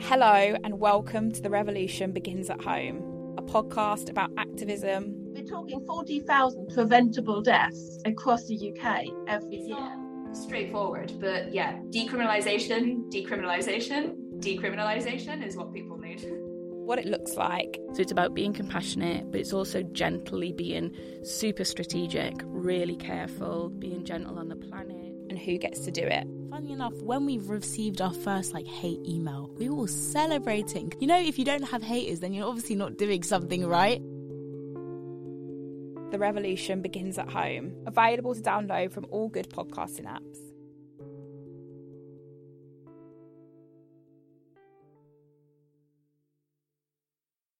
Hello, and welcome to The Revolution Begins at Home, a podcast about activism. We're talking 40,000 preventable deaths across the UK every year. Straightforward, but yeah, decriminalisation, decriminalisation, decriminalisation is what people need. What it looks like. So it's about being compassionate, but it's also gently being super strategic, really careful, being gentle on the planet. And who gets to do it? Funny enough, when we received our first like hate email, we were all celebrating. You know, if you don't have haters, then you're obviously not doing something right. The Revolution Begins at Home. Available to download from all good podcasting apps.